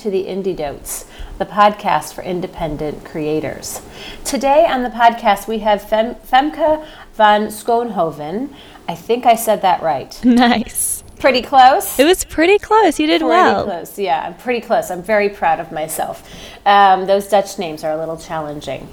Hello, and welcome to the Indie Dotes, the podcast for independent creators. Today on the podcast, we have Fem- Femke van Schoonhoven. I think I said that right. Nice. Pretty close. It was pretty close. You did pretty well. close. Yeah, I'm pretty close. I'm very proud of myself. Um, those Dutch names are a little challenging.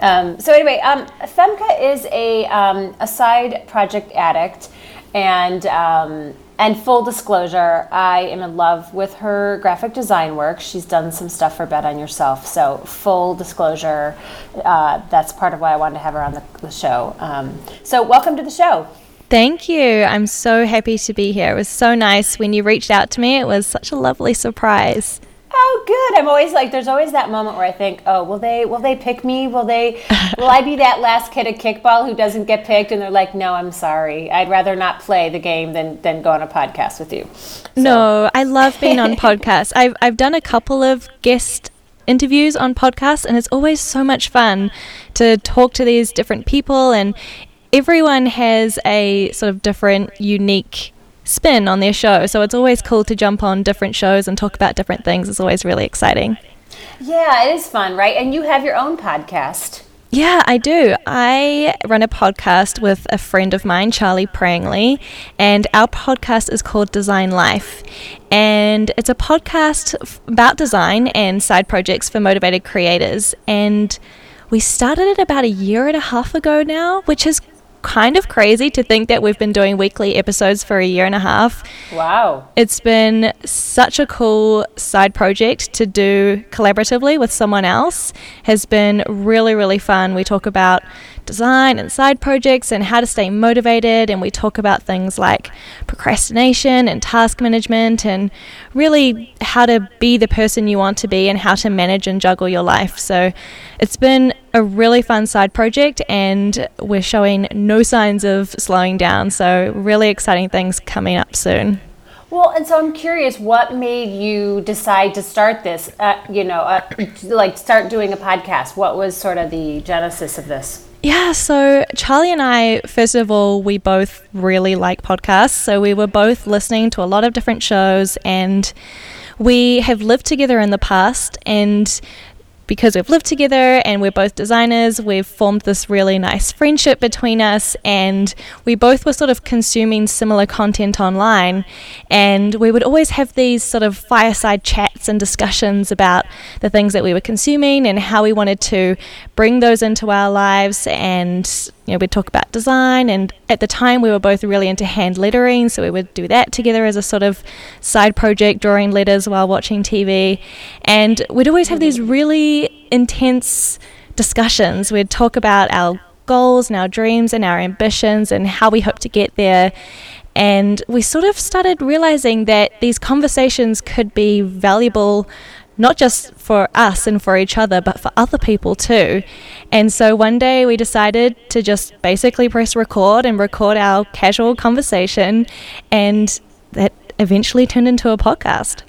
Um, so anyway, um, Femke is a, um, a side project addict, and um, and full disclosure, I am in love with her graphic design work. She's done some stuff for Bet on Yourself. So full disclosure, uh, that's part of why I wanted to have her on the, the show. Um, so welcome to the show. Thank you. I'm so happy to be here. It was so nice when you reached out to me. It was such a lovely surprise. Oh, good. I'm always like, there's always that moment where I think, oh, will they, will they pick me? Will they, will I be that last kid at kickball who doesn't get picked? And they're like, no, I'm sorry. I'd rather not play the game than than go on a podcast with you. So. No, I love being on podcasts. I've I've done a couple of guest interviews on podcasts, and it's always so much fun to talk to these different people, and everyone has a sort of different, unique spin on their show. So it's always cool to jump on different shows and talk about different things. It's always really exciting. Yeah, it is fun, right? And you have your own podcast. Yeah, I do. I run a podcast with a friend of mine, Charlie Prangley, and our podcast is called Design Life. And it's a podcast f- about design and side projects for motivated creators. And we started it about a year and a half ago now, which is kind of crazy to think that we've been doing weekly episodes for a year and a half. Wow. It's been such a cool side project to do collaboratively with someone else. Has been really really fun. We talk about design and side projects and how to stay motivated and we talk about things like procrastination and task management and really how to be the person you want to be and how to manage and juggle your life. So it's been a really fun side project and we're showing no signs of slowing down. So really exciting things coming up soon. Well, and so I'm curious, what made you decide to start this? Uh, you know, uh, like start doing a podcast. What was sort of the genesis of this? Yeah, so Charlie and I, first of all, we both really like podcasts. So we were both listening to a lot of different shows and we have lived together in the past and because we've lived together and we're both designers, we've formed this really nice friendship between us, and we both were sort of consuming similar content online. And we would always have these sort of fireside chats and discussions about the things that we were consuming and how we wanted to bring those into our lives. And, you know, we'd talk about design. And at the time, we were both really into hand lettering, so we would do that together as a sort of side project, drawing letters while watching TV. And we'd always have these really intense discussions. We'd talk about our goals and our dreams and our ambitions and how we hope to get there. And we sort of started realizing that these conversations could be valuable not just for us and for each other, but for other people too. And so one day we decided to just basically press record and record our casual conversation, and that eventually turned into a podcast.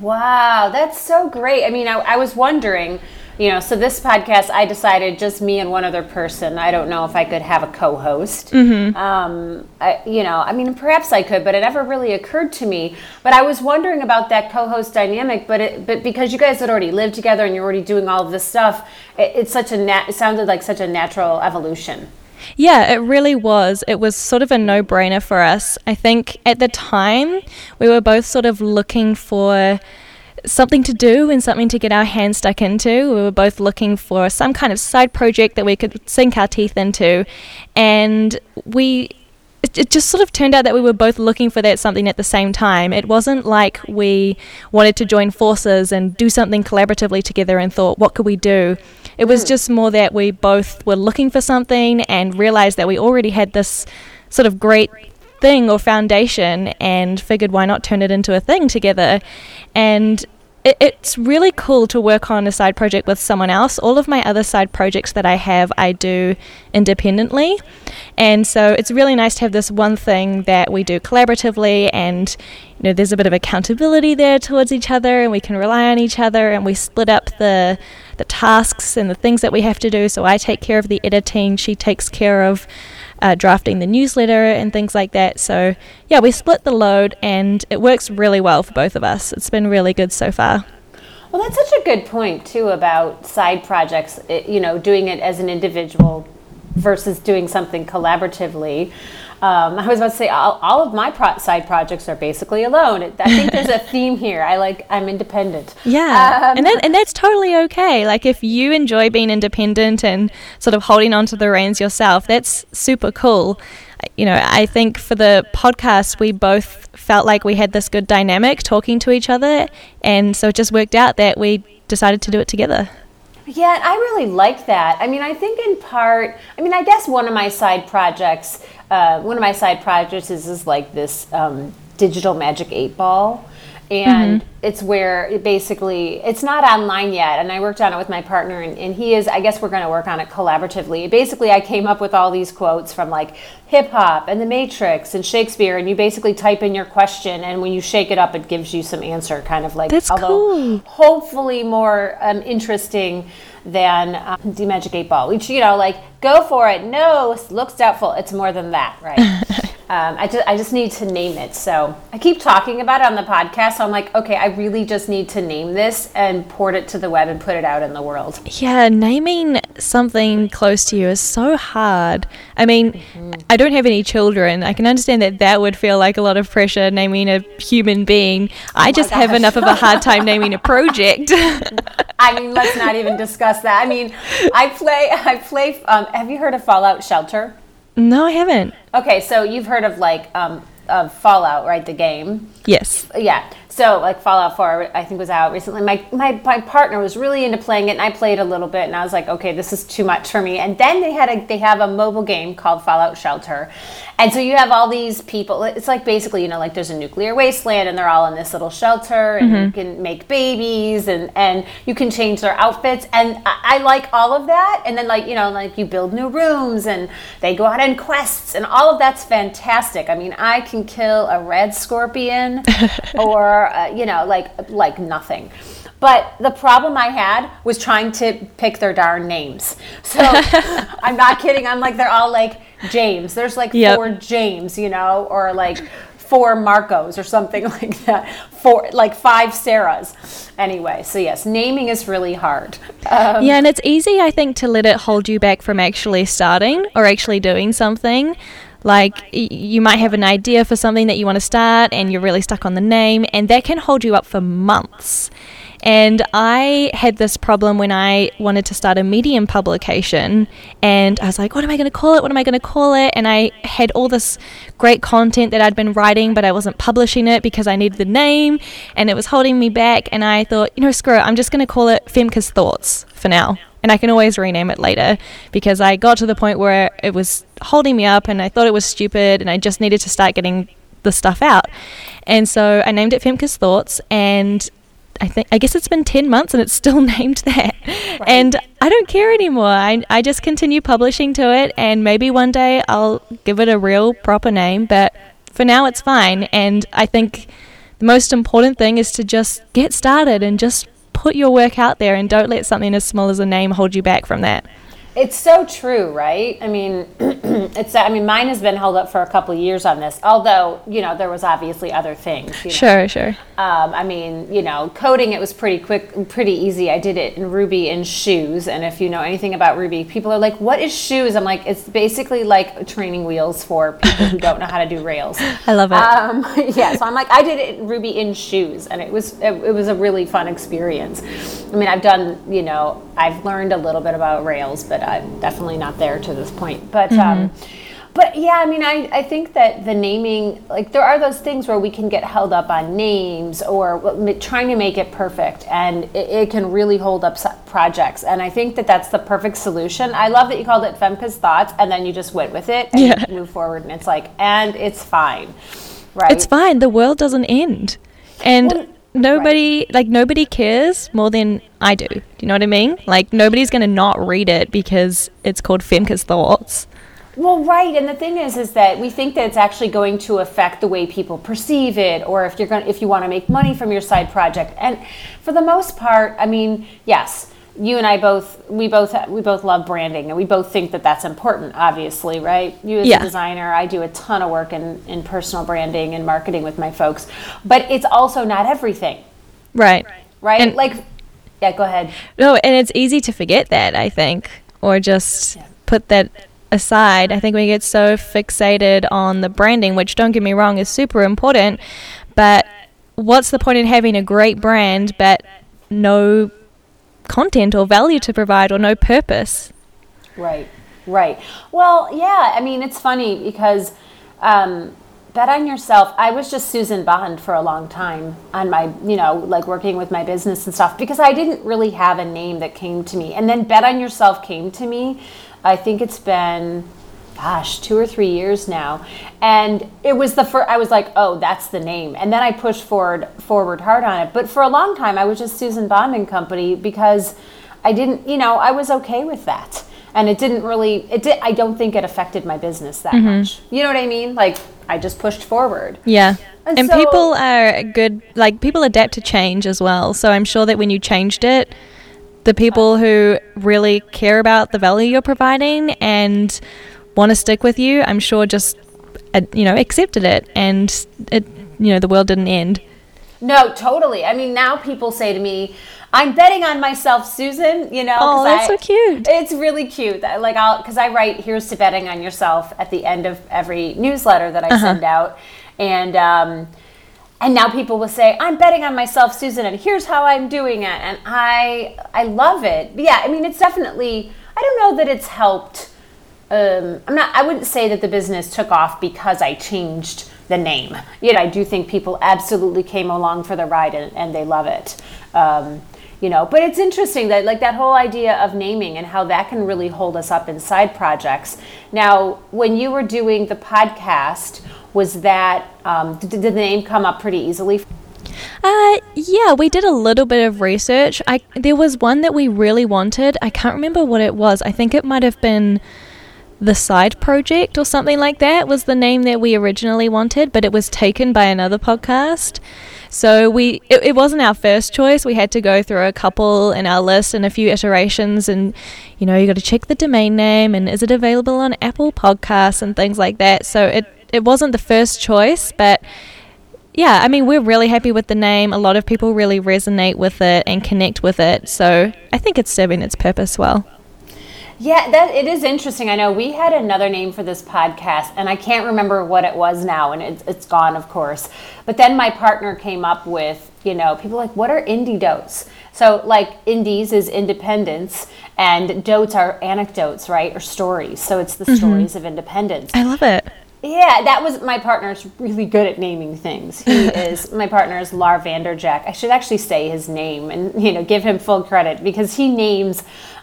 Wow, that's so great. I mean, I, I, was wondering, you know, so this podcast, I decided just me and one other person. I don't know if I could have a co host. Mm-hmm. Um, I, you know, I mean, perhaps I could, but it never really occurred to me. But I was wondering about that co host dynamic, but it, but because you guys had already lived together and you're already doing all of this stuff, it, it's such a nat- it sounded like such a natural evolution. Yeah, it really was. It was sort of a no brainer for us. I think at the time we were both sort of looking for something to do and something to get our hands stuck into. We were both looking for some kind of side project that we could sink our teeth into. And we it, it just sort of turned out that we were both looking for that something at the same time. It wasn't like we wanted to join forces and do something collaboratively together and thought, what could we do? It was hmm. just more that we both were looking for something and realized that we already had this sort of great thing or foundation and figured why not turn it into a thing together. And it, it's really cool to work on a side project with someone else. All of my other side projects that I have, I do independently. And so it's really nice to have this one thing that we do collaboratively and you know there's a bit of accountability there towards each other and we can rely on each other and we split up the the tasks and the things that we have to do. So I take care of the editing, she takes care of uh, drafting the newsletter and things like that. So, yeah, we split the load and it works really well for both of us. It's been really good so far. Well, that's such a good point, too, about side projects, you know, doing it as an individual versus doing something collaboratively. Um, I was about to say all, all of my pro- side projects are basically alone. I think there's a theme here. I like I'm independent. Yeah, um, and that, and that's totally okay. Like if you enjoy being independent and sort of holding on to the reins yourself, that's super cool. You know, I think for the podcast, we both felt like we had this good dynamic talking to each other, and so it just worked out that we decided to do it together. Yeah, I really like that. I mean, I think in part, I mean, I guess one of my side projects uh, one of my side projects is, is like this um, digital magic eight ball and mm-hmm. it's where it basically it's not online yet and i worked on it with my partner and, and he is i guess we're going to work on it collaboratively basically i came up with all these quotes from like hip hop and the matrix and shakespeare and you basically type in your question and when you shake it up it gives you some answer kind of like That's although cool. hopefully more um, interesting than um, the Magic 8 Ball, which, you know, like, go for it. No, looks doubtful. It's more than that, right? um, I, just, I just need to name it. So I keep talking about it on the podcast. So I'm like, okay, I really just need to name this and port it to the web and put it out in the world. Yeah, naming something close to you is so hard. I mean, mm-hmm. I don't have any children. I can understand that that would feel like a lot of pressure naming a human being. Oh I just have enough of a hard time naming a project. I mean, let's not even discuss that. I mean, I play. I play. Um, have you heard of Fallout Shelter? No, I haven't. Okay, so you've heard of like um, of Fallout, right? The game. Yes. Yeah. So like Fallout 4, I think was out recently. My, my my partner was really into playing it, and I played a little bit, and I was like, okay, this is too much for me. And then they had a they have a mobile game called Fallout Shelter, and so you have all these people. It's like basically, you know, like there's a nuclear wasteland, and they're all in this little shelter, and mm-hmm. you can make babies, and and you can change their outfits, and I, I like all of that. And then like you know, like you build new rooms, and they go out on quests, and all of that's fantastic. I mean, I can kill a red scorpion, or uh, you know, like like nothing. But the problem I had was trying to pick their darn names. So I'm not kidding. I'm like they're all like James. There's like yep. four James, you know, or like four Marcos or something like that. Four like five Sarahs. Anyway, so yes, naming is really hard. Um, yeah, and it's easy, I think, to let it hold you back from actually starting or actually doing something. Like you might have an idea for something that you want to start and you're really stuck on the name, and that can hold you up for months. And I had this problem when I wanted to start a Medium publication. And I was like, what am I going to call it? What am I going to call it? And I had all this great content that I'd been writing, but I wasn't publishing it because I needed the name and it was holding me back. And I thought, you know, screw it, I'm just going to call it Femke's Thoughts for now and I can always rename it later because I got to the point where it was holding me up and I thought it was stupid and I just needed to start getting the stuff out. And so I named it Femke's Thoughts and I think I guess it's been 10 months and it's still named that. Right. And I don't care anymore. I, I just continue publishing to it and maybe one day I'll give it a real proper name, but for now it's fine and I think the most important thing is to just get started and just put your work out there and don't let something as small as a name hold you back from that. It's so true, right? I mean, it's. I mean, mine has been held up for a couple years on this. Although, you know, there was obviously other things. You know? Sure, sure. Um, I mean, you know, coding it was pretty quick, pretty easy. I did it in Ruby in shoes, and if you know anything about Ruby, people are like, "What is shoes?" I'm like, it's basically like training wheels for people who don't know how to do Rails. I love it. Um, yeah, so I'm like, I did it in Ruby in shoes, and it was it, it was a really fun experience. I mean, I've done, you know, I've learned a little bit about Rails, but I'm definitely not there to this point. But um, mm-hmm. um, but yeah, I mean, I, I think that the naming, like, there are those things where we can get held up on names or trying to make it perfect, and it, it can really hold up projects. And I think that that's the perfect solution. I love that you called it Femke's Thoughts, and then you just went with it and yeah. move forward, and it's like, and it's fine, right? It's fine. The world doesn't end. And. Well, nobody right. like nobody cares more than I do. Do you know what I mean? Like nobody's going to not read it because it's called Femke's Thoughts. Well, right, and the thing is, is that we think that it's actually going to affect the way people perceive it, or if you're going, if you want to make money from your side project. And for the most part, I mean, yes, you and I both we both we both love branding and we both think that that's important obviously right you as Yeah. a designer I do a ton of work in in personal branding and marketing with my folks but it's also not everything Right. right And- like yeah go ahead No, and it's easy to forget that, I think, or just Yeah. put that aside. I think we get so fixated on the branding, which don't get me wrong is super important, but what's the point in having a great brand but no content or value to provide or no purpose? Right, right. Well, yeah, I mean, it's funny because um, bet on yourself. I was just Susan Bond for a long time on my, you know, like working with my business and stuff because I didn't really have a name that came to me. And then bet on yourself came to me. I think it's been gosh, two or three years now. And it was the first, I was like, oh, that's the name. And then I pushed forward, forward hard on it. But for a long time, I was just Susan Bond and Company because I didn't, you know, I was okay with that. And it didn't really, it did, I don't think it affected my business that much. You know what I mean? Like, I just pushed forward. Yeah. And And, so- people are good, like, people adapt to change as well. So I'm sure that when you changed it, the people who really care about the value you're providing and want to stick with you, I'm sure just, uh, you know, accepted it. And it, you know, the world didn't end. No, totally. I mean, now people say to me, "I'm betting on myself, Susan." You know, Oh, that's I- so cute. It's really cute. I- Like I'll because I write "Here's to betting on yourself" at the end of every newsletter that I Uh-huh. send out, and um, and now people will say, "I'm betting on myself, Susan," and here's how I'm doing it, and I I love it. But yeah, I mean, it's definitely. I don't know that it's helped um, I'm not. I wouldn't say that the business took off because I changed the name. Yet I do think people absolutely came along for the ride and, and they love it. Um, you know, but it's interesting that like that whole idea of naming and how that can really hold us up inside projects. Now, when you were doing the podcast, was that um, did, did the name come up pretty easily? Uh, yeah, we did a little bit of research. I there was one that we really wanted. I can't remember what it was. I think it might have been the side project or something like that was the name that we originally wanted, but it was taken by another podcast. So we it, it wasn't our first choice. We had to go through a couple in our list and a few iterations and you know, you got to check the domain name and is it available on Apple Podcasts and things like that. So it it wasn't the first choice, but yeah, I mean, we're really happy with the name. A lot of people really resonate with it and connect with it. So I think it's serving its purpose well. Yeah, that it is interesting. I know we had another name for this podcast, and I can't remember what it was now, and it's, it's gone, of course. But then my partner came up with, you know, people like, what are indie dotes? So, like, indies is independence, and dotes are anecdotes, right, or stories. So it's the mm-hmm. stories of independence. I love it. Yeah, that was my partner's really good at naming things. He is my partner is Lar Vanderjack. I should actually say his name and you know give him full credit because he names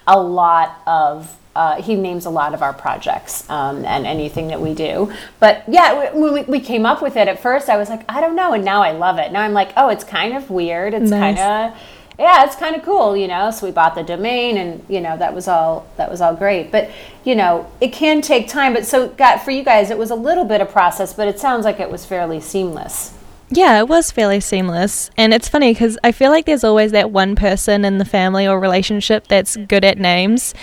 a lot of uh, he names a lot of our projects um, and anything that we do. But yeah, when we, we came up with it at first, I was like, I don't know, and now I love it. Now I'm like, oh, it's kind of weird. It's Nice. kind of yeah, it's kind of cool, you know. So we bought the domain, and you know that was all that was all great. But you know, it can take time. But so, got for you guys, it was a little bit of process, but it sounds like it was fairly seamless. Yeah, it was fairly seamless. And it's funny because I feel like there's always that one person in the family or relationship that's good at names.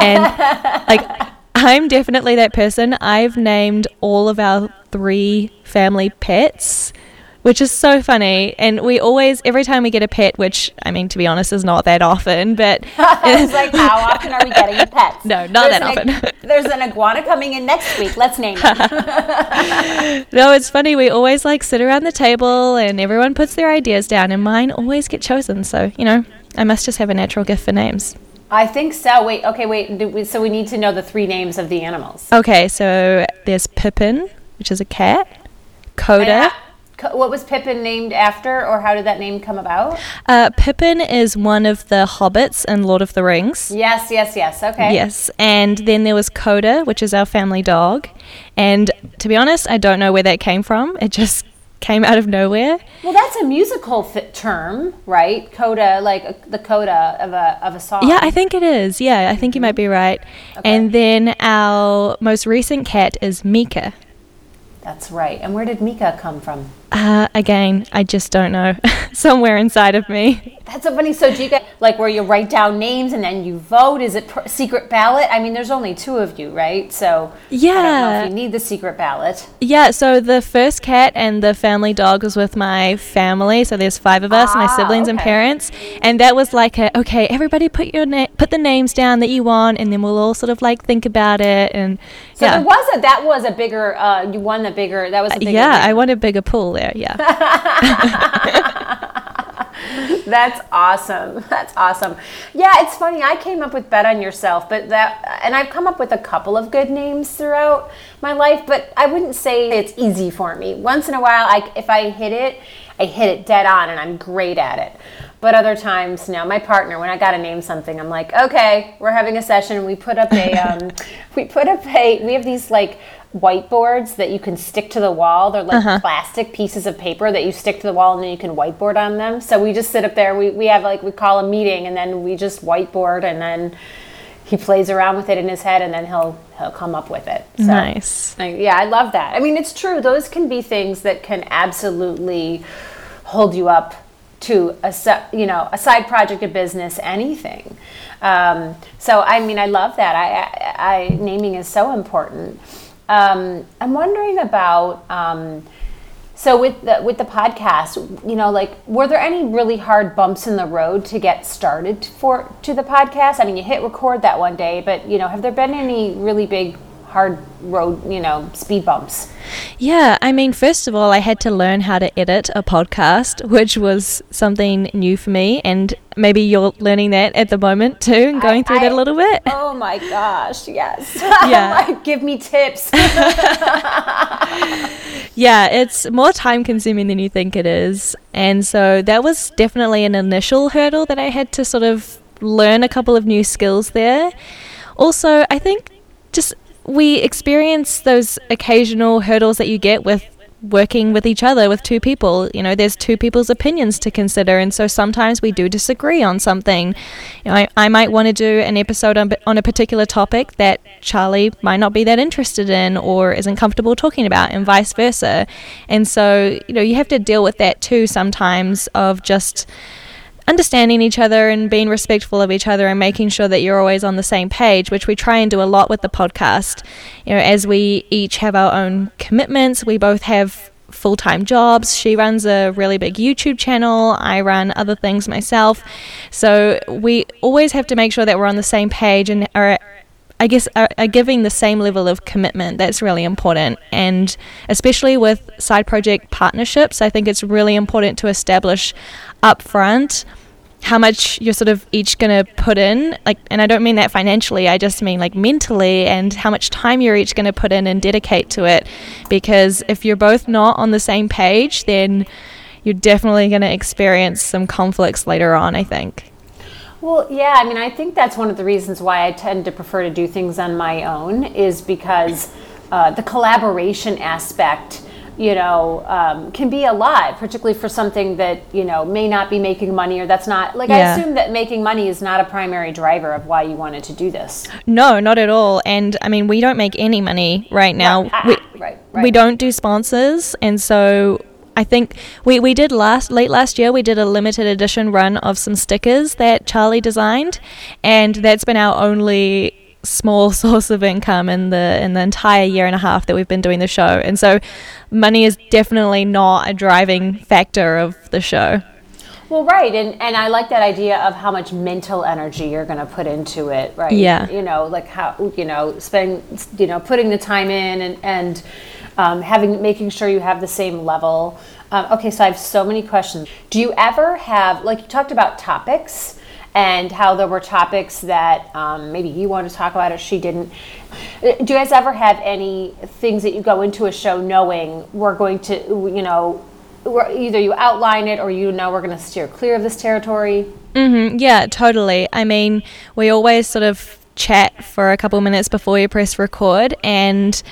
And like, I'm definitely that person. I've named all of our three family pets. Which is so funny, and we always, every time we get a pet, which I mean, to be honest, is not that often, but it's like, how often are we getting pets? No, not There's that ig- often. there's an iguana coming in next week. Let's name it. No, it's funny. We always like sit around the table and everyone puts their ideas down, and mine always get chosen. So, you know, I must just have a natural gift for names. I think so. Wait, okay, wait. we- So we need to know the three names of the animals. Okay, so there's Pippin, which is a cat, Coda. What was Pippin named after, or how did that name come about? Uh, Pippin is one of the hobbits in Lord of the Rings. Yes, yes, yes. Okay. Yes, and then there was Coda, which is our family dog. And to be honest, I don't know where that came from. It just came out of nowhere. Well, that's a musical fit term, right? Coda, like uh, the coda of a of a song. Yeah, I think it is. Yeah, I think you might be right. Okay. And then our most recent cat is Mika. that's right. And where did Mika come from? Uh, again, I just don't know. Somewhere inside of me. That's so funny. So do you get like where you write down names and then you vote? Is it pr- secret ballot? I mean, there's only two of you, right? So I don't know Yeah. if you need the secret ballot. Yeah, so the first cat and the family dog was with my family. So there's five of us, my Ah, siblings and parents, and that was like a okay, everybody put your na- put the names down that you want, and then we'll all sort of like think about it. And So yeah, there was a that was a bigger. Uh, you won the bigger. That was a bigger. yeah, I want a bigger pool there. Yeah, That's awesome. That's awesome. Yeah, it's funny. I came up with bet on yourself, but that and I've come up with a couple of good names throughout my life, but I wouldn't say it's easy for me. Once in a while, I if I hit it, I hit it dead on and I'm great at it. But other times, no. My partner, when I got to name something, I'm like, okay, we're having a session. We put up a, um, we put up a, we have these like whiteboards that you can stick to the wall. They're like plastic pieces of paper that you stick to the wall and then you can whiteboard on them. So we just sit up there. We, we have like, we call a meeting and then we just whiteboard and then he plays around with it in his head and then he'll, he'll come up with it. So. nice. I- Yeah, I love that. I mean, it's true. Those can be things that can absolutely hold you up to a you know a side project, a business, anything. Um, so I mean, I love that. I, I, I naming is so important. Um, I'm wondering about. Um, so with the with the podcast, you know, like were there any really hard bumps in the road to get started for to the podcast? I mean, you hit record that one day, but you know, have there been any really big hard road, you know, speed bumps? Yeah, I mean, first of all, I had to learn how to edit a podcast, which was something new for me, and maybe you're learning that at the moment too, and going through I- that a little bit. Oh my gosh, yes. Yeah. Like, Give me tips. Yeah, it's more time consuming than you think it is. And so that was definitely an initial hurdle that I had to sort of learn a couple of new skills there. Also, I think just we experience those occasional hurdles that you get with working with each other with two people. You know there's two people's opinions to consider and so sometimes we do disagree on something. You know i, I might want to do an episode on, on a particular topic that charlie might not be that interested in or isn't comfortable talking about and vice versa. And so you know you have to deal with that too sometimes of just understanding each other and being respectful of each other and making sure that you're always on the same page, which we try and do a lot with the podcast. You know, as we each have our own commitments, we both have full time jobs. She runs a really big YouTube channel, I run other things myself. So we always have to make sure that we're on the same page and are I guess are, are giving the same level of commitment. That's really important, and especially with side project partnerships, I think it's really important to establish upfront how much you're sort of each going to put in. Like and i don't mean that financially i just mean like mentally and how much time you're each going to put in and dedicate to it. Because if you're both not on the same page then you're definitely going to experience some conflicts later on i think Well, yeah, I mean, I think that's one of the reasons why I tend to prefer to do things on my own is because uh, the collaboration aspect, you know, um, can be a lot, particularly for something that, you know, may not be making money or that's not, like, I assume that making money is not a primary driver of why you wanted to do this. no not at all. And i mean we don't make any money right now. Ah, we, right, we don't do sponsors. And so I think we, we did last late last year we did a limited edition run of some stickers that Charlie designed and that's been our only small source of income in the in the entire year and a half that we've been doing the show and so money is definitely not a driving factor of the show Well, right, and and I like that idea of how much mental energy you're going to put into it, right? Yeah. You know, like how you know, spend you know, putting the time in and and um, having making sure you have the same level. Um, okay, so I have so many questions. Do you ever have like you talked about topics? And how there were topics that um, maybe you wanted to talk about or she didn't. Do you guys ever have any things that you go into a show knowing we're going to, you know, either you outline it or you know we're going to steer clear of this territory. Mm-hmm. yeah, totally. I mean, we always sort of chat for a couple minutes before you press record, and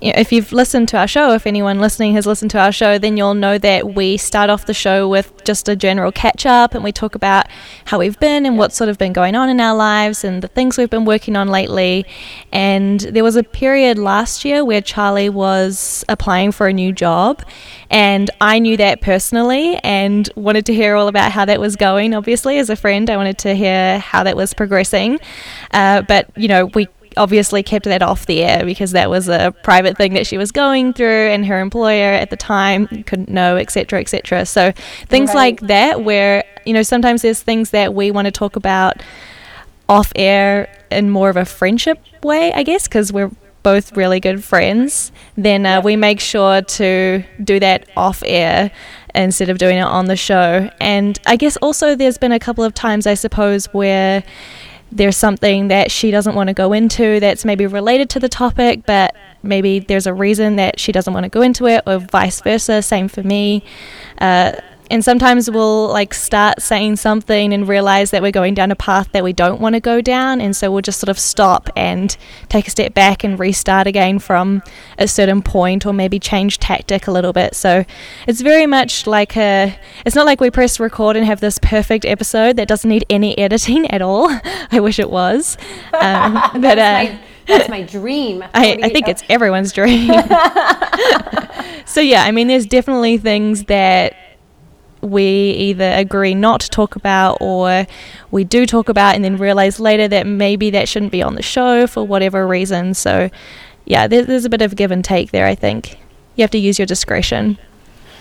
if you've listened to our show, if anyone listening has listened to our show, then you'll know that we start off the show with just a general catch up and we talk about how we've been and what's sort of been going on in our lives and the things we've been working on lately. And there was a period last year where Charlie was applying for a new job, and I knew that personally and wanted to hear all about how that was going. Obviously, as a friend, I wanted to hear how that was progressing. Uh, but, you know, we obviously kept that off the air because that was a private thing that she was going through and her employer at the time couldn't know etc etc so things right. like that where you know sometimes there's things that we want to talk about off air in more of a friendship way i guess because we're both really good friends. Then uh, we make sure to do that off air instead of doing it on the show. And i guess also there's been a couple of times i suppose where there's something that she doesn't want to go into that's maybe related to the topic, but maybe there's a reason that she doesn't want to go into it, or vice versa. Same for me. Uh, and sometimes we'll like start saying something and realize that we're going down a path that we don't want to go down. And so we'll just sort of stop and take a step back and restart again from a certain point or maybe change tactic a little bit. So it's very much like a it's not like we press record and have this perfect episode that doesn't need any editing at all. I wish it was. Um, but uh, that's my dream. I, I think it's everyone's dream. so yeah, I mean, there's definitely things that we either agree not to talk about or we do talk about and then realize later that maybe that shouldn't be on the show for whatever reason. So, yeah, there's, a bit of give and take there, I think. You have to use your discretion.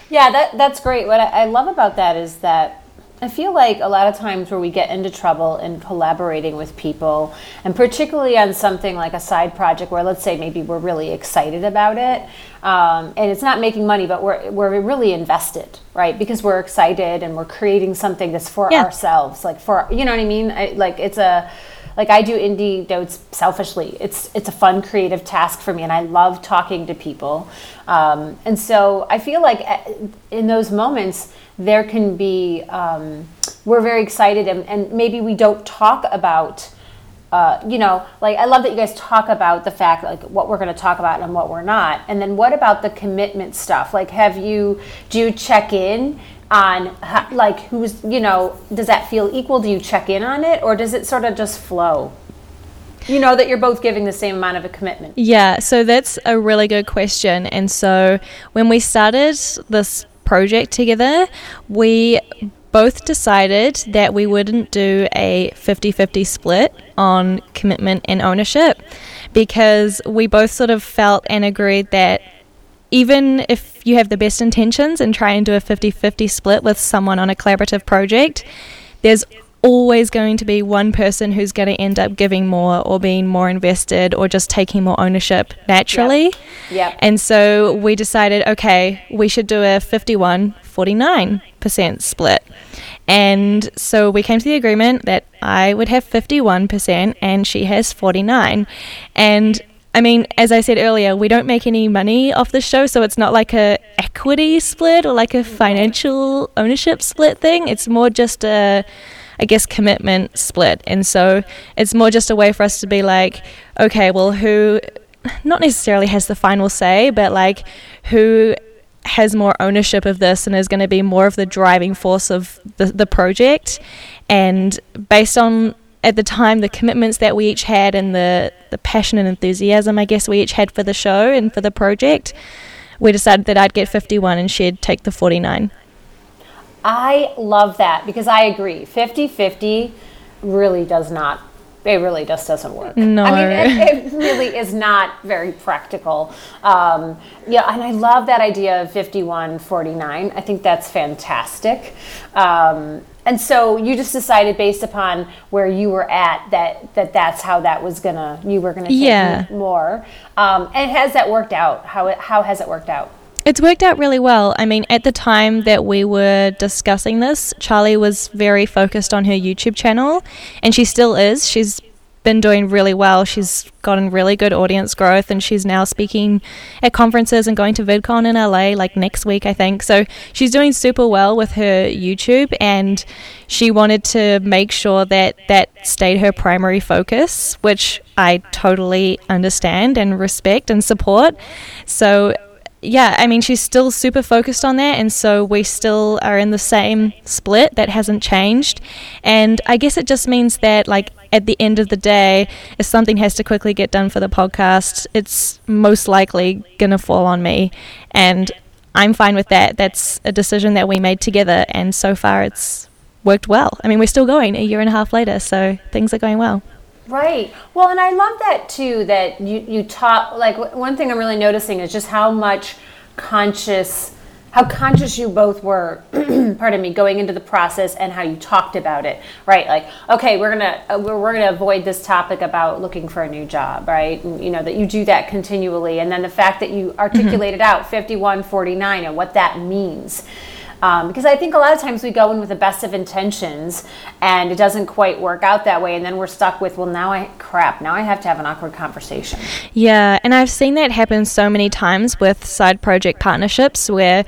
Yeah, that, that's great. What I, I love about that is that I feel like a lot of times where we get into trouble in collaborating with people, and particularly on something like a side project where, let's say, maybe we're really excited about it, um, and it's not making money, but we're, we're really invested, right? Because we're excited and we're creating something that's for yeah. ourselves, like for, you know what I mean? I, like it's a, like I do Indie Dotes selfishly. It's it's a fun creative task for me, and I love talking to people. Um, and so I feel like eh, in those moments there can be um, we're very excited, and, and maybe we don't talk about. Uh, you know, like I love that you guys talk about the fact like what we're going to talk about and what we're not. And then what about the commitment stuff? Like, have you do you check in on how, like who's you know does that feel equal do you check in on it or does it sort of just flow you know that you're both giving the same amount of a commitment yeah so that's a really good question and so when we started this project together we both decided that we wouldn't do a 50-50 split on commitment and ownership because we both sort of felt and agreed that even if you have the best intentions and try and do a 50 50 split with someone on a collaborative project, there's always going to be one person who's going to end up giving more or being more invested or just taking more ownership naturally. Yep. yep. And so we decided, okay, we should do a 51 49% split. And so we came to the agreement that I would have 51% and she has 49. And I mean, as I said earlier, we don't make any money off the show, so it's not like a equity split or like a financial ownership split thing. It's more just a I guess commitment split. And so it's more just a way for us to be like, okay, well who not necessarily has the final say, but like who has more ownership of this and is going to be more of the driving force of the, the project and based on at the time the commitments that we each had and the, the passion and enthusiasm I guess we each had for the show and for the project, we decided that I'd get 51 and she'd take the 49. I love that because I agree. 50 50 really does not, it really just doesn't work. No. I mean, it, it really is not very practical. Um, yeah, and I love that idea of 51 49. I think that's fantastic. Um, and so you just decided based upon where you were at that that that's how that was gonna you were gonna take yeah. more. Um, and has that worked out? How it, how has it worked out? It's worked out really well. I mean, at the time that we were discussing this, Charlie was very focused on her YouTube channel, and she still is. She's been doing really well. She's gotten really good audience growth and she's now speaking at conferences and going to VidCon in LA like next week, I think. So she's doing super well with her YouTube and she wanted to make sure that that stayed her primary focus, which I totally understand and respect and support. So yeah, I mean, she's still super focused on that, and so we still are in the same split. That hasn't changed, and I guess it just means that, like, at the end of the day, if something has to quickly get done for the podcast, it's most likely gonna fall on me, and I'm fine with that. That's a decision that we made together, and so far it's worked well. I mean, we're still going a year and a half later, so things are going well. Right. Well, and I love that too. That you you talk like one thing I'm really noticing is just how much conscious, how conscious you both were. pardon me, going into the process and how you talked about it. Right. Like, okay, we're gonna uh, we're, we're gonna avoid this topic about looking for a new job. Right. And, you know that you do that continually, and then the fact that you articulated out 5149 and what that means. Um, because I think a lot of times we go in with the best of intentions and it doesn't quite work out that way, and then we're stuck with, well, now I crap, now I have to have an awkward conversation. Yeah, and I've seen that happen so many times with side project partnerships where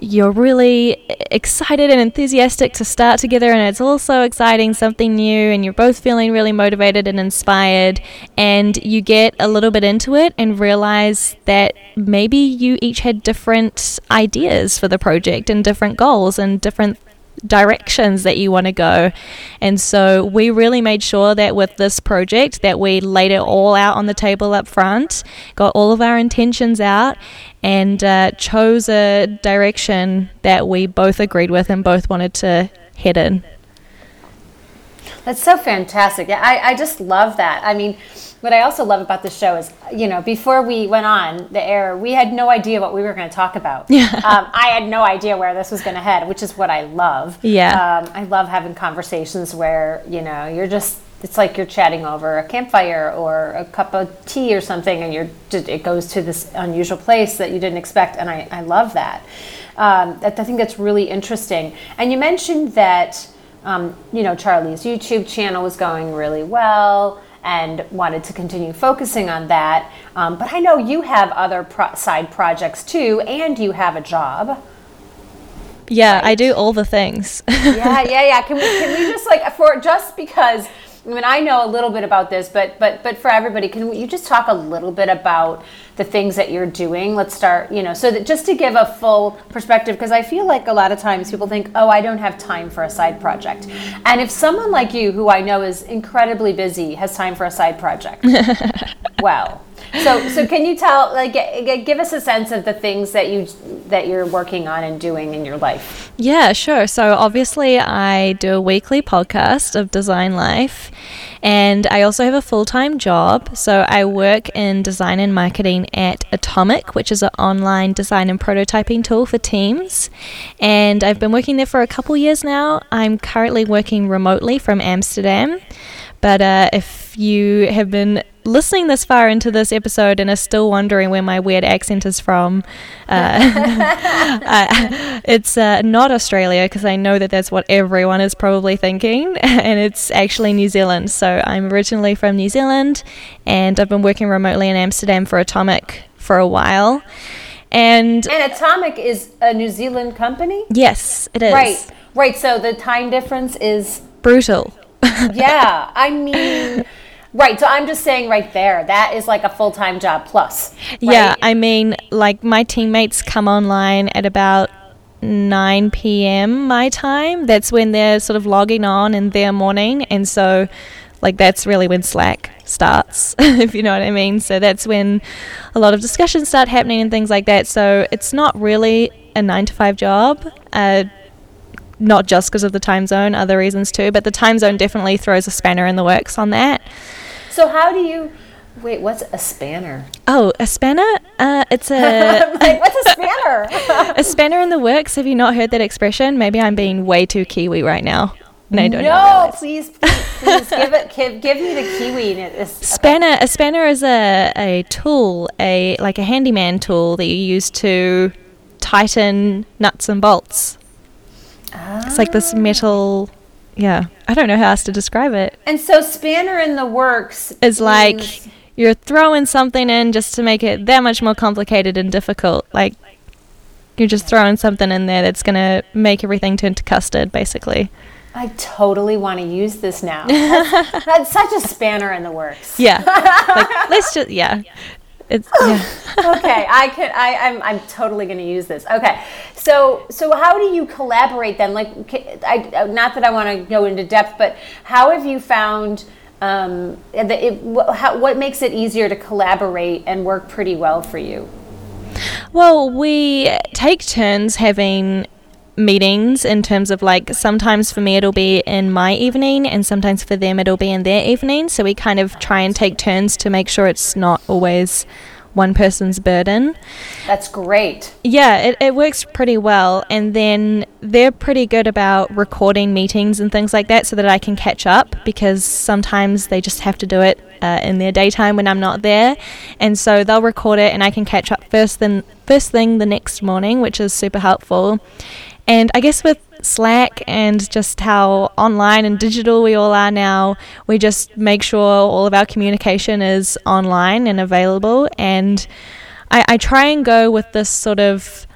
you're really excited and enthusiastic to start together, and it's all so exciting, something new, and you're both feeling really motivated and inspired. And you get a little bit into it and realize that maybe you each had different ideas for the project and different goals and different directions that you want to go. And so we really made sure that with this project that we laid it all out on the table up front, got all of our intentions out and uh, chose a direction that we both agreed with and both wanted to head in. That's so fantastic. I, I just love that. I mean, what I also love about the show is, you know, before we went on the air, we had no idea what we were going to talk about. Yeah. Um, I had no idea where this was going to head, which is what I love. Yeah. Um, I love having conversations where, you know, you're just, it's like you're chatting over a campfire or a cup of tea or something, and you're just, it goes to this unusual place that you didn't expect. And I, I love that. Um, I think that's really interesting. And you mentioned that, um, you know, Charlie's YouTube channel was going really well and wanted to continue focusing on that. Um, but I know you have other pro- side projects too, and you have a job. Yeah, right? I do all the things. yeah, yeah, yeah. Can we can we just like for just because I mean, I know a little bit about this, but but but for everybody, can you just talk a little bit about the things that you're doing? Let's start, you know, so that just to give a full perspective, because I feel like a lot of times people think, oh, I don't have time for a side project, and if someone like you, who I know is incredibly busy, has time for a side project, well, so so can you tell like give us a sense of the things that you that you're working on and doing in your life. Yeah sure. So obviously i do a weekly podcast of design life and i also have a full-time job. So i work in design and marketing at atomic which is an online design and prototyping tool for teams. And i've been working there for a couple years now. I'm currently working remotely from amsterdam. But uh, if you have been listening this far into this episode and are still wondering where my weird accent is from, uh, uh, it's uh, not Australia because I know that that's what everyone is probably thinking, and it's actually New Zealand. So I'm originally from New Zealand, and I've been working remotely in Amsterdam for Atomic for a while. And, and Atomic is a New Zealand company? Yes, it is. Right, right. So the time difference is brutal. yeah, I mean, right. So I'm just saying right there, that is like a full time job plus. Right? Yeah, I mean, like my teammates come online at about 9 p.m. my time. That's when they're sort of logging on in their morning. And so, like, that's really when Slack starts, if you know what I mean. So that's when a lot of discussions start happening and things like that. So it's not really a nine to five job. Uh, not just because of the time zone, other reasons too, but the time zone definitely throws a spanner in the works on that. So how do you wait? What's a spanner? Oh, a spanner? Uh, it's a like, what's a spanner? a spanner in the works. Have you not heard that expression? Maybe I'm being way too Kiwi right now. No, don't no, please, please, please give it, give, give me the Kiwi. It's, spanner, okay. a spanner is a, a tool, a like a handyman tool that you use to tighten nuts and bolts. Ah. It's like this metal yeah, I don't know how else to describe it. And so spanner in the works is like you're throwing something in just to make it that much more complicated and difficult. Like you're just throwing something in there that's gonna make everything turn to custard, basically. I totally want to use this now. That's, that's such a spanner in the works. Yeah. like let's just yeah. It's yeah. okay, I could. I, I'm. I'm totally going to use this. Okay, so so how do you collaborate then? Like, I not that I want to go into depth, but how have you found um, that it, how, what makes it easier to collaborate and work pretty well for you? Well, we take turns having meetings in terms of like sometimes for me it'll be in my evening and sometimes for them it'll be in their evening. So we kind of try and take turns to make sure it's not always one person's burden. That's great. Yeah, it, it works pretty well. And then they're pretty good about recording meetings and things like that so that I can catch up because sometimes they just have to do it uh, in their daytime when I'm not there. And so they'll record it and I can catch up first, then, first thing the next morning, which is super helpful. And I guess with Slack and just how online and digital we all are now, we just make sure all of our communication is online and available. And I, I try and go with this sort of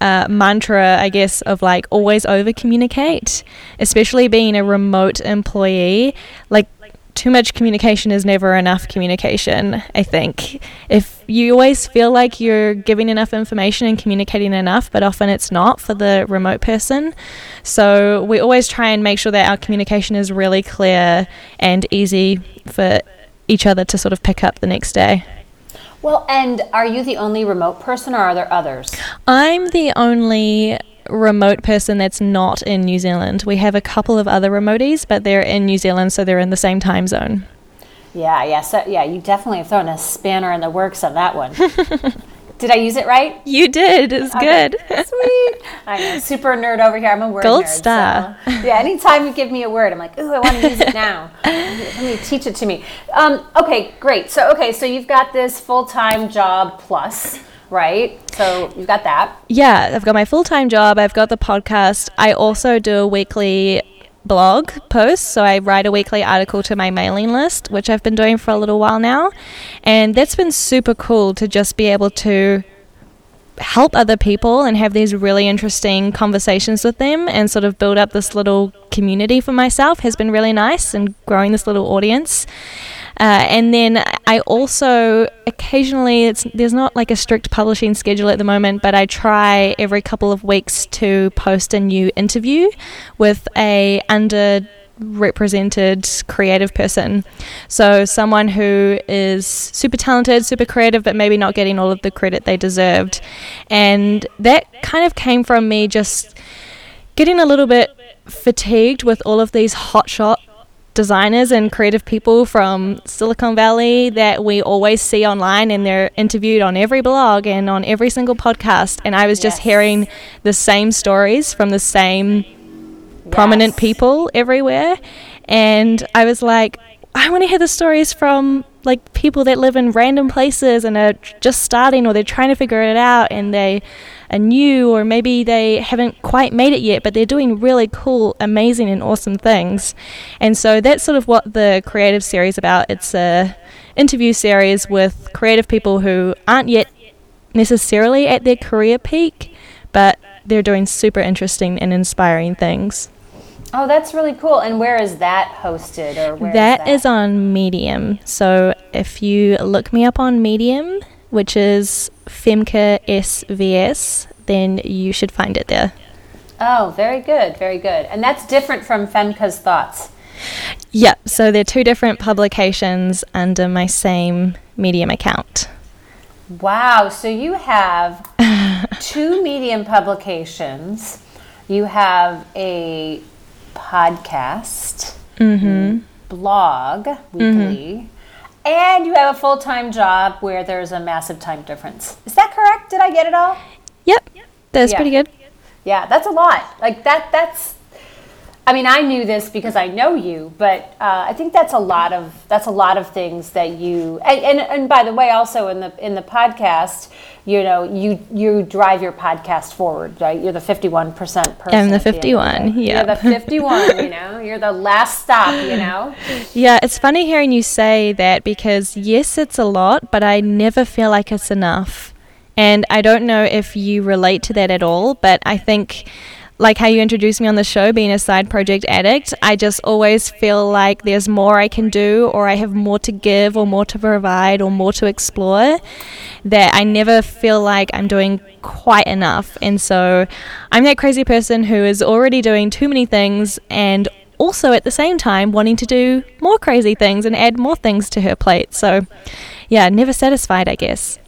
uh, mantra, I guess, of like always over communicate, especially being a remote employee. Like, too much communication is never enough communication, I think. If you always feel like you're giving enough information and communicating enough, but often it's not for the remote person. So we always try and make sure that our communication is really clear and easy for each other to sort of pick up the next day. Well, and are you the only remote person, or are there others? I'm the only remote person that's not in New Zealand. We have a couple of other remoties, but they're in New Zealand, so they're in the same time zone. Yeah, yeah, so yeah, you definitely have thrown a spanner in the works on that one. Did I use it right? You did. It's Okay, good. Sweet. I know, super nerd over here. I'm a word Gold nerd, star. so- yeah, anytime you give me a word, I'm like, ooh, I want to use it now. Let me teach it to me. Um, okay, great. So, okay, so you've got this full time job plus, right? So you've got that. Yeah, I've got my full time job. I've got the podcast. I also do a weekly blog post. So I write a weekly article to my mailing list, which I've been doing for a little while now. And that's been super cool to just be able to help other people and have these really interesting conversations with them and sort of build up this little community for myself has been really nice and growing this little audience. Uh, and then I also occasionally it's there's not like a strict publishing schedule at the moment, but I try every couple of weeks to post a new interview with a underrepresented creative person. So someone who is super talented, super creative, but maybe not getting all of the credit they deserved. And that kind of came from me just getting a little bit fatigued with all of these hotshot designers and creative people from Silicon Valley that we always see online and they're interviewed on every blog and on every single podcast. And I was just Yes. hearing the same stories from the same prominent people everywhere. And I was like I want to hear the stories from like people that live in random places and are just starting or they're trying to figure it out and they are new or maybe they haven't quite made it yet but they're doing really cool amazing and awesome things. And so that's sort of what the creative series about. It's a interview series with creative people who aren't yet necessarily at their career peak but they're doing super interesting and inspiring things Oh, that's really cool. And where is that hosted or where that is is on Medium. So if you look me up on Medium, which is Femke SVS, then you should find it there. Oh, very good, very good. And that's different from Femke's Thoughts. Yep. So they're two different publications under my same Medium account. Wow, so you have two medium publications. You have a podcast, blog weekly, and you have a full time job where there's a massive time difference. Is that correct? Did I get it all? Yep. That's Yeah. pretty good. Yeah, that's a lot. Like that that's I mean, I knew this because I know you, but uh, I think that's a lot of that's a lot of things that you and, and, and by the way, also in the in the podcast, you know, you you drive your podcast forward, right? You're the fifty one percent person. I'm the at end of fifty one. day. Yeah. You're the fifty one. you know, you're the last stop. You know. Yeah, it's funny hearing you say that because yes, it's a lot, but I never feel like it's enough. And I don't know if you relate to that at all, but I think like how you introduced me on the show being a side project addict, I just always feel like there's more I can do or I have more to give or more to provide or more to explore that I never feel like I'm doing quite enough. And so I'm that crazy person who is already doing too many things and also at the same time wanting to do more crazy things and add more things to her plate. So, yeah, never satisfied, I guess.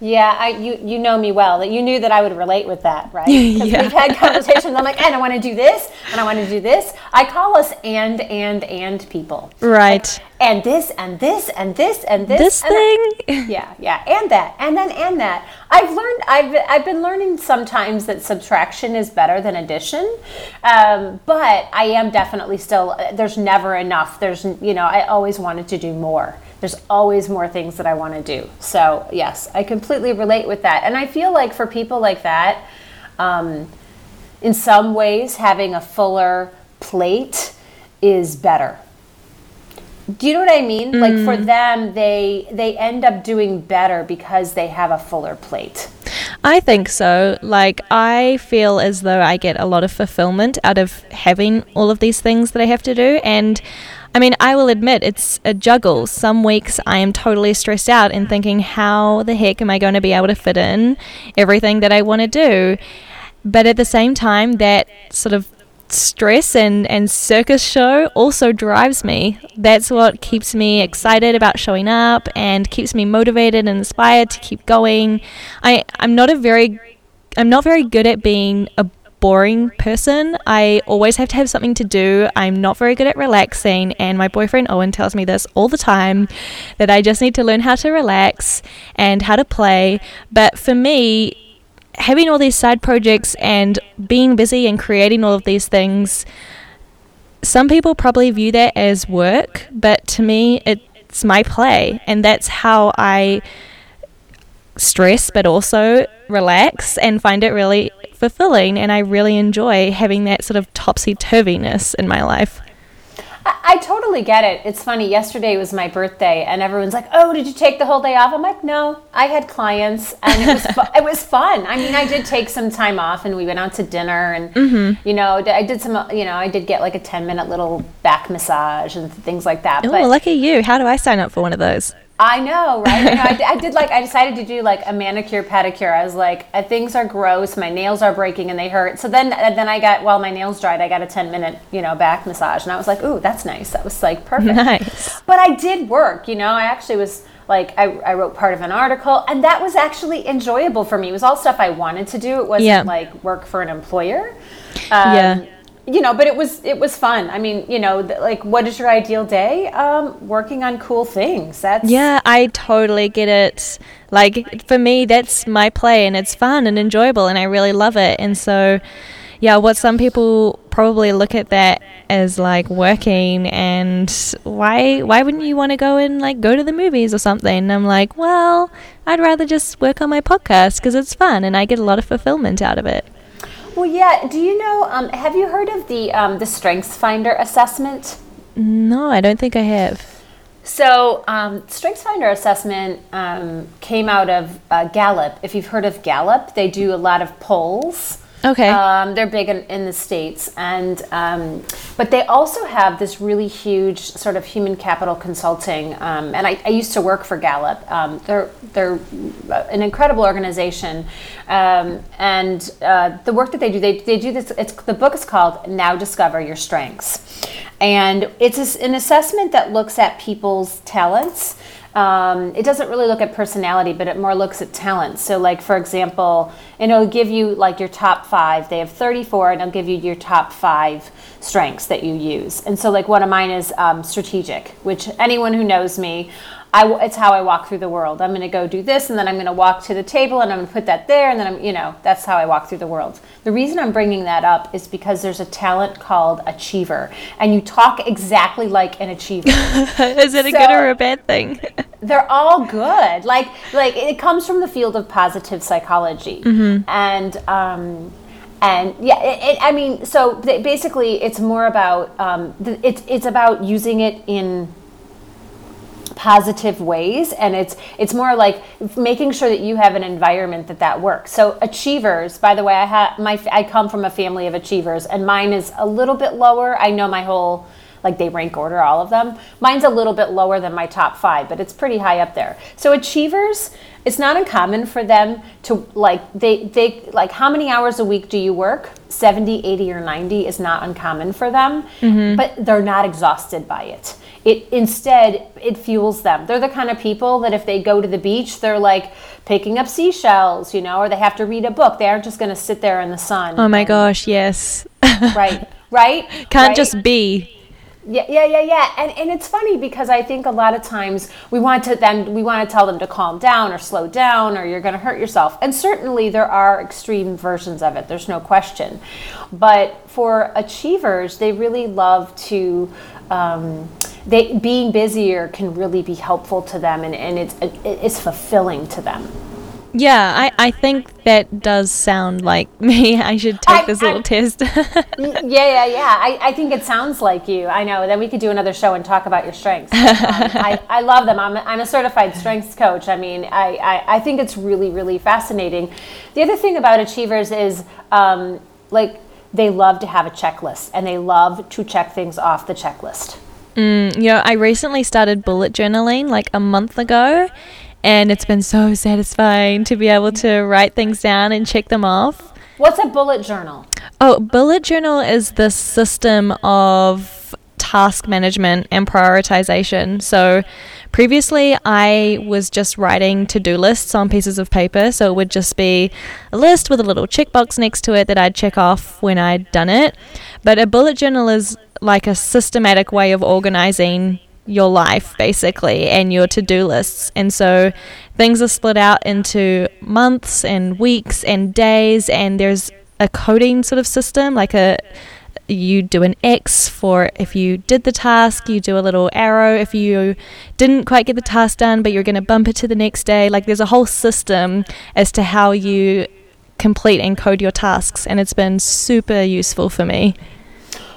Yeah, I, you you know me well. That you knew that I would relate with that, right? Because Yeah. we've had conversations. I'm like, and I want to do this, and I want to do this. I call us and and and people, Right. and this and this and this and this. This and thing? Yeah, yeah, and that, and then and that. I've learned. I've I've been learning sometimes that subtraction is better than addition, um, but I am definitely still. There's never enough. There's you know I always wanted to do more. There's always more things that I want to do. So yes, I completely relate with that, and I feel like for people like that, um, in some ways, having a fuller plate is better do you know what I mean? Like for them, they they end up doing better because they have a fuller plate. I think so. Like, I feel as though I get a lot of fulfillment out of having all of these things that I have to do. And I mean, I will admit it's a juggle. Some weeks I am totally stressed out and thinking, how the heck am I going to be able to fit in everything that I want to do? But at the same time, that sort of stress and, and circus show also drives me. That's what keeps me excited about showing up and keeps me motivated and inspired to keep going. I, I'm not a very I'm not very good at being a boring person. I always have to have something to do. I'm not very good at relaxing and my boyfriend Owen tells me this all the time that I just need to learn how to relax and how to play. But for me, having all these side projects and being busy and creating all of these things, some people probably view that as work, but to me, it's my play, and that's how I stress but also relax and find it really fulfilling. And I really enjoy having that sort of topsy turviness in my life. I, I totally get it. It's funny. Yesterday was my birthday, and everyone's like, "Oh, did you take the whole day off?" I'm like, "No, I had clients, and it was fu- it was fun. I mean, I did take some time off, and we went out to dinner, and mm-hmm. you know, I did some, uh, you know, I did get like a ten minute little back massage and things like that. Oh, lucky you. How do I sign up for one of those? I know, right? You know, I, did- I did like I decided to do like a manicure pedicure. I was like, uh, things are gross, my nails are breaking and they hurt. So then, and then I got while my nails dried, I got a ten minute you know back massage, and I was like, ooh, that's nice. That was like perfect. Nice. But I did work. You know, I actually was like I, I wrote part of an article, and that was actually enjoyable for me. It was all stuff I wanted to do. It wasn't Yeah. like work for an employer. Um, Yeah. You know, but it was it was fun. I mean, you know, th- like, what is your ideal day? Um, working on cool things. That's Yeah, I totally get it. Like for me, that's my play, and it's fun and enjoyable, and I really love it. And so, yeah, what some people probably look at that as like working, and why why wouldn't you want to go and like go to the movies or something? And I'm like, well, I'd rather just work on my podcast because it's fun, and I get a lot of fulfillment out of it. Well, yeah. Do you know? Um, have you heard of the um, the Strengths Finder assessment? No, I don't think I have. So, um, StrengthsFinder assessment um, came out of uh, Gallup. If you've heard of Gallup, they do a lot of polls. Okay. Um, they're big in, in the states, and um, but they also have this really huge sort of human capital consulting. Um, and I, I used to work for Gallup. Um, they're they're an incredible organization, um, and uh, the work that they do, they, they do this. It's the book is called Now Discover Your Strengths, and it's an assessment that looks at people's talents. Um, it doesn't really look at personality, but it more looks at talent. So, like for example, and it'll give you like your top five. They have 34, and it'll give you your top five strengths that you use. And so, like one of mine is um, strategic, which anyone who knows me, I, it's how I walk through the world. I'm going to go do this, and then I'm going to walk to the table, and I'm going to put that there, and then I'm, you know, that's how I walk through the world. The reason I'm bringing that up is because there's a talent called achiever, and you talk exactly like an achiever. is it a good or a bad thing? they're all good. Like like it comes from the field of positive psychology, and um, and yeah, it, it, I mean, so basically, it's more about um, it's it's about using it in positive ways and it's it's more like making sure that you have an environment that that works. So achievers by the way i have my i come from a family of achievers and mine is a little bit lower. I know my whole like they rank order all of them. Mine's a little bit lower than my top five but it's pretty high up there. So achievers it's not uncommon for them to like they they like how many hours a week do you work? 70 80 or 90 is not uncommon for them mm-hmm. but they're not exhausted by it it instead it fuels them they're the kind of people that if they go to the beach they're like picking up seashells you know or they have to read a book they aren't just going to sit there in the sun Oh my and- gosh, yes. right right Can't right? just be. Yeah, yeah, yeah, yeah. And and it's funny because I think a lot of times we want to them we want to tell them to calm down or slow down or you're going to hurt yourself. And certainly there are extreme versions of it. There's no question. But for achievers, they really love to um, they being busier can really be helpful to them and, and it's it, it's fulfilling to them. Yeah, I, I think that does sound like me. I should take I- this I- little test. yeah, yeah, yeah. I, I think it sounds like you. I know. Then we could do another show and talk about your strengths. Um, I, I love them. I'm a, I'm a certified strengths coach. I mean, I, I, I think it's really, really fascinating. The other thing about achievers is um, like they love to have a checklist and they love to check things off the checklist. Mm, you know, I recently started bullet journaling like a month ago, and it's been so satisfying to be able to write things down and check them off. What's a bullet journal? Oh, bullet journal is the system of task management and prioritization. So previously I was just writing to-do lists on pieces of paper, so it would just be a list with a little checkbox next to it that I'd check off when I'd done it. But a bullet journal is like a systematic way of organizing your life basically and your to-do lists and so things are split out into months and weeks and days and there's a coding sort of system like a you do an X for if you did the task, you do a little arrow if you didn't quite get the task done, but you're going to bump it to the next day. Like there's a whole system as to how you complete and code your tasks, and it's been super useful for me.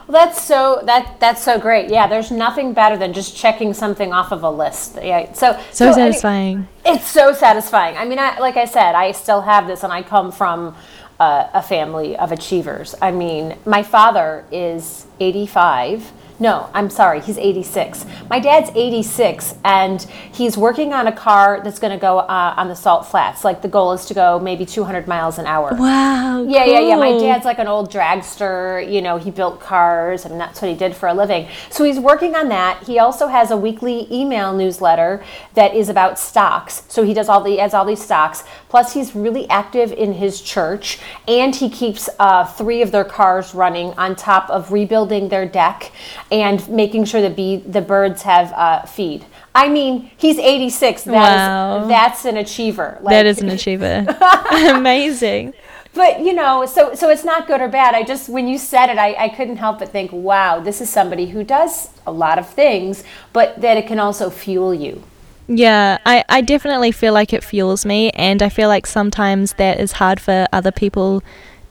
Well, that's so that that's so great. Yeah, there's nothing better than just checking something off of a list. Yeah, so So I mean, satisfying. It's so satisfying. I mean, I, like I said, I still have this, and I come from a family of achievers. I mean, my father is 85. No, I'm sorry, he's 86. My dad's 86, and he's working on a car that's going to go uh, on the salt flats. Like the goal is to go maybe 200 miles an hour. Wow. Yeah, yeah, yeah. My dad's like an old dragster. You know, he built cars, and that's what he did for a living. So he's working on that. He also has a weekly email newsletter that is about stocks. So he does all the he has all these stocks. Plus, he's really active in his church, and he keeps uh, three of their cars running on top of rebuilding their deck and making sure the bee the birds have uh, feed. I mean, he's 86. That is- Wow. that's an achiever. That Like- is an achiever. Amazing. but you know so so it's not good or bad i just when you said it I, I couldn't help but think wow this is somebody who does a lot of things but that it can also fuel you Yeah, I, I definitely feel like it fuels me, and I feel like sometimes that is hard for other people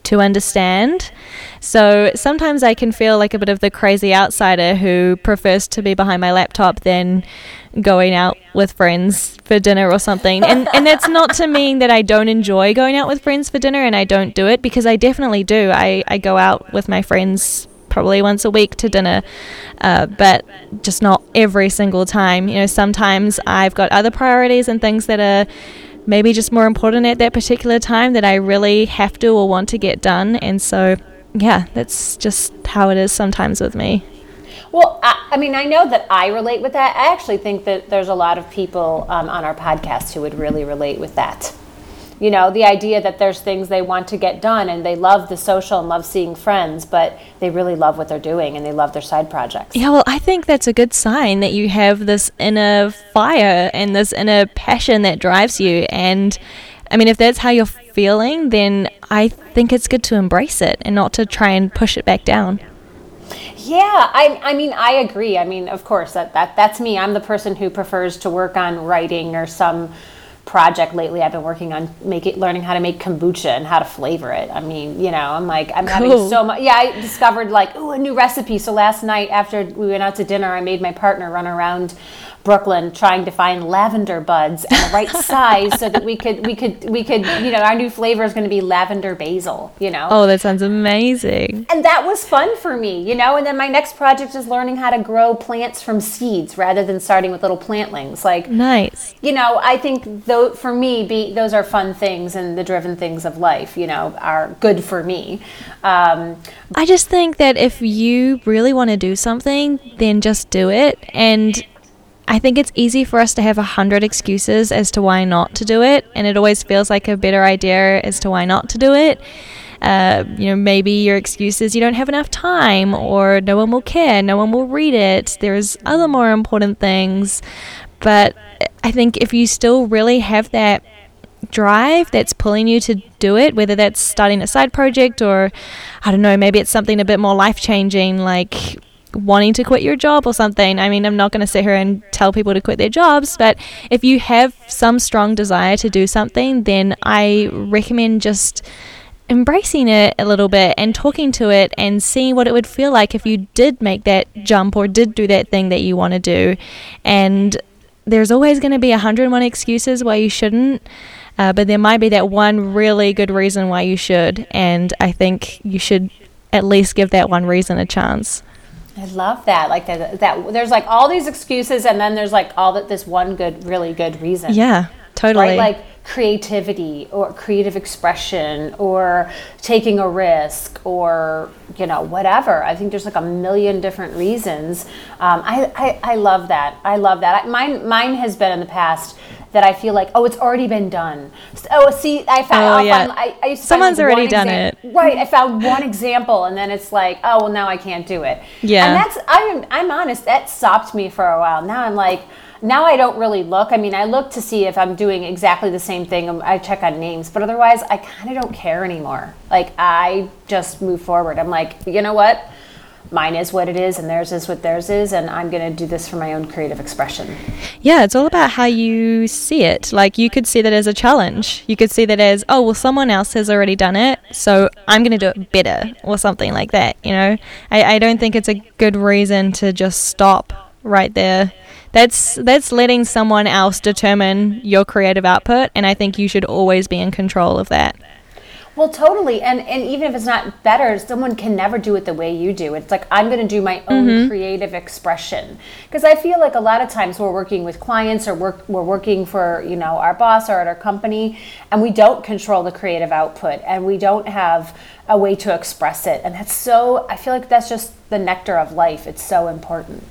to understand. So sometimes I can feel like a bit of the crazy outsider who prefers to be behind my laptop than going out with friends for dinner or something. And and that's not to mean that I don't enjoy going out with friends for dinner and I don't do it because I definitely do. I, I go out with my friends probably once a week to dinner, uh, but just not every single time. You know, sometimes I've got other priorities and things that are maybe just more important at that particular time that I really have to or want to get done. And so, yeah, that's just how it is sometimes with me. well I, I mean i know that i relate with that i actually think that there's a lot of people um, on our podcast who would really relate with that you know the idea that there's things they want to get done and they love the social and love seeing friends but they really love what they're doing and they love their side projects Yeah, well, I think that's a good sign that you have this inner fire and this inner passion that drives you. And I mean, if that's how you're feeling, then I think it's good to embrace it and not to try and push it back down. yeah I, I mean i agree i mean of course that, that that's me i'm the person who prefers to work on writing or some project lately i've been working on making learning how to make kombucha and how to flavor it i mean you know i'm like i'm having Cool. so much yeah i discovered like oh a new recipe so last night after we went out to dinner i made my partner run around brooklyn trying to find lavender buds and the right size so that we could we could we could you know our new flavor is going to be lavender basil you know Oh, that sounds amazing. and that was fun for me, you know. And then my next project is learning how to grow plants from seeds rather than starting with little plantlings. Like, Nice. you know, I think though for me, be, those are fun things, and the driven things of life, you know, are good for me. Um, I just think that if you really want to do something, then just do it. And I think it's easy for us to have a hundred excuses as to why not to do it, and it always feels like a better idea as to why not to do it. Uh, you know, maybe your excuse is you don't have enough time, or no one will care, no one will read it. There's other more important things, but I think if you still really have that drive that's pulling you to do it, whether that's starting a side project or I don't know, maybe it's something a bit more life changing, like wanting to quit your job or something. I mean, I'm not going to sit here and tell people to quit their jobs, but if you have some strong desire to do something, then I recommend just embracing it a little bit and talking to it and seeing what it would feel like if you did make that jump or did do that thing that you want to do. And there's always going to be 101 excuses why you shouldn't. Uh, but there might be that one really good reason why you should, and I think you should at least give that one reason a chance. I love that. Like that, that there's like all these excuses, and then there's like all that this one good, really good reason. Yeah, totally. right? Like creativity or creative expression or taking a risk or you know whatever. I think there's like a million different reasons. Um, I, I I love that. I love that. I, mine mine has been in the past that I feel like oh it's already been done. S- Oh see I found Oh, yeah. I, I Someone's already one done exam- it. Right. I found one example and then it's like oh well now I can't do it. Yeah. And that's I'm I'm honest that stopped me for a while. Now I'm like now I don't really look. I mean, I look to see if I'm doing exactly the same thing. um, I check on names, but otherwise, I kind of don't care anymore. Like, I just move forward. I'm like, you know what? Mine is what it is, and theirs is what theirs is, and I'm going to do this for my own creative expression. Yeah, it's all about how you see it. Like, you could see that as a challenge. You could see that as, oh, well, someone else has already done it, so I'm going to do it better, or something like that, you know? I, I don't think it's a good reason to just stop right there. That's that's letting someone else determine your creative output, and I think you should always be in control of that. Well, totally. And and even if it's not better, someone can never do it the way you do. It's like I'm going to do my own mm-hmm. creative expression because I feel like a lot of times we're working with clients or work, we're working for you know our boss or at our company, and we don't control the creative output and we don't have a way to express it. And that's so. I feel like that's just the nectar of life. It's so important.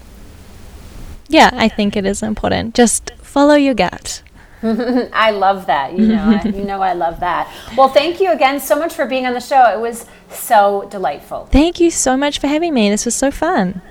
Yeah, I think it is important. Just follow your gut. I love that. You know, I, you know, I love that. Well, thank you again so much for being on the show. It was so delightful. Thank you so much for having me. This was so fun.